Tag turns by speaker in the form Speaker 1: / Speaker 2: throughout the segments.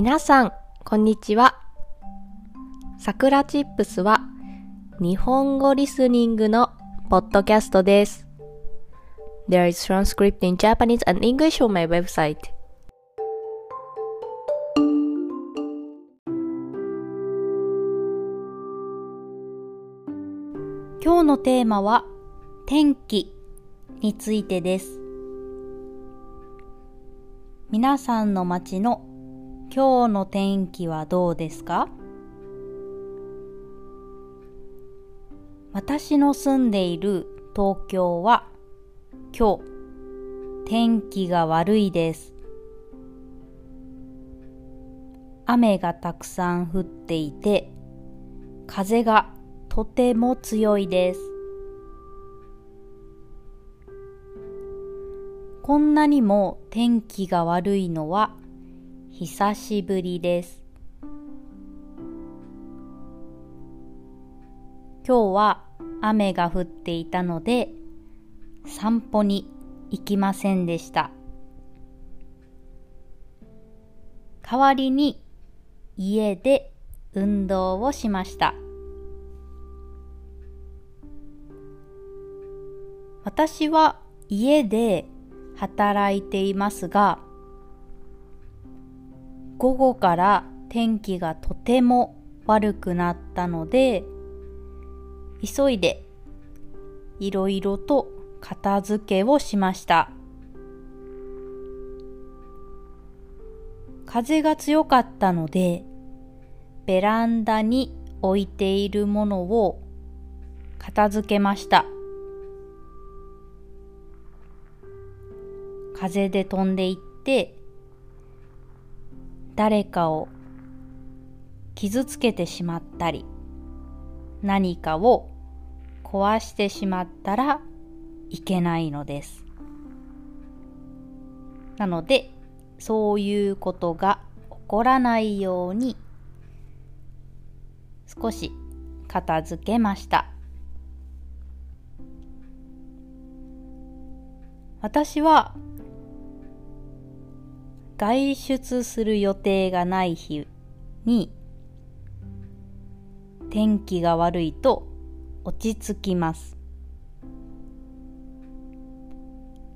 Speaker 1: 皆さん、こんにちは。さくらチップスは日本語リスニングのポッドキャストです。There is transcript in Japanese and English on my website.
Speaker 2: 今日のテーマは天気についてです。皆さんの街の今日の天気はどうですか？私の住んでいる東京は今日天気が悪いです。雨がたくさん降っていて風がとても強いです。こんなにも天気が悪いのは久しぶりです。今日は雨が降っていたので散歩に行きませんでした。代わりに家で運動をしました。私は家で働いていますが、午後から天気がとても悪くなったので、急いでいろいろと片付けをしました。風が強かったので、ベランダに置いているものを片付けました。風で飛んでいって誰かを傷つけてしまったり何かを壊してしまったらいけないのです。なのでそういうことが起こらないように少し片付けました。私は外出する予定がない日に天気が悪いと落ち着きます。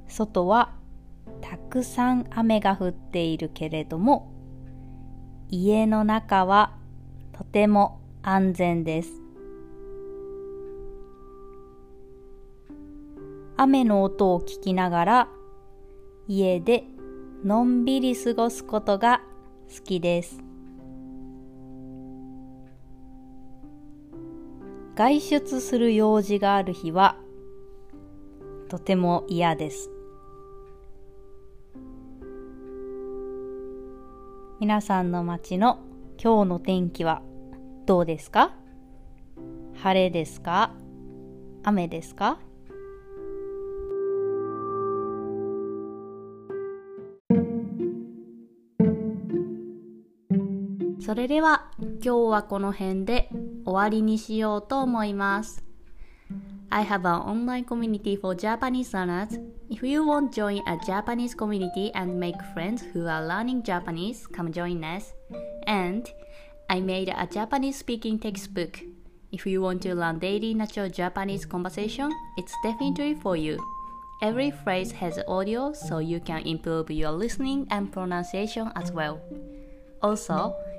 Speaker 2: 外はたくさん雨が降っているけれども家の中はとても安全です。雨の音を聞きながら家でのんびり過ごすことが好きです。外出する用事がある日はとても嫌です。皆さんの街の今日の天気はどうですか？晴れですか？雨ですか？それでは今日はこの辺で終わりにしようと思います。I have an online community for Japanese learners. If you want to join a Japanese community and make friends who are learning Japanese, come join us. And I made a Japanese speaking textbook. If you want to learn daily natural Japanese conversation, it's definitely for you. Every phrase has audio so you can improve your listening and pronunciation as well. Also,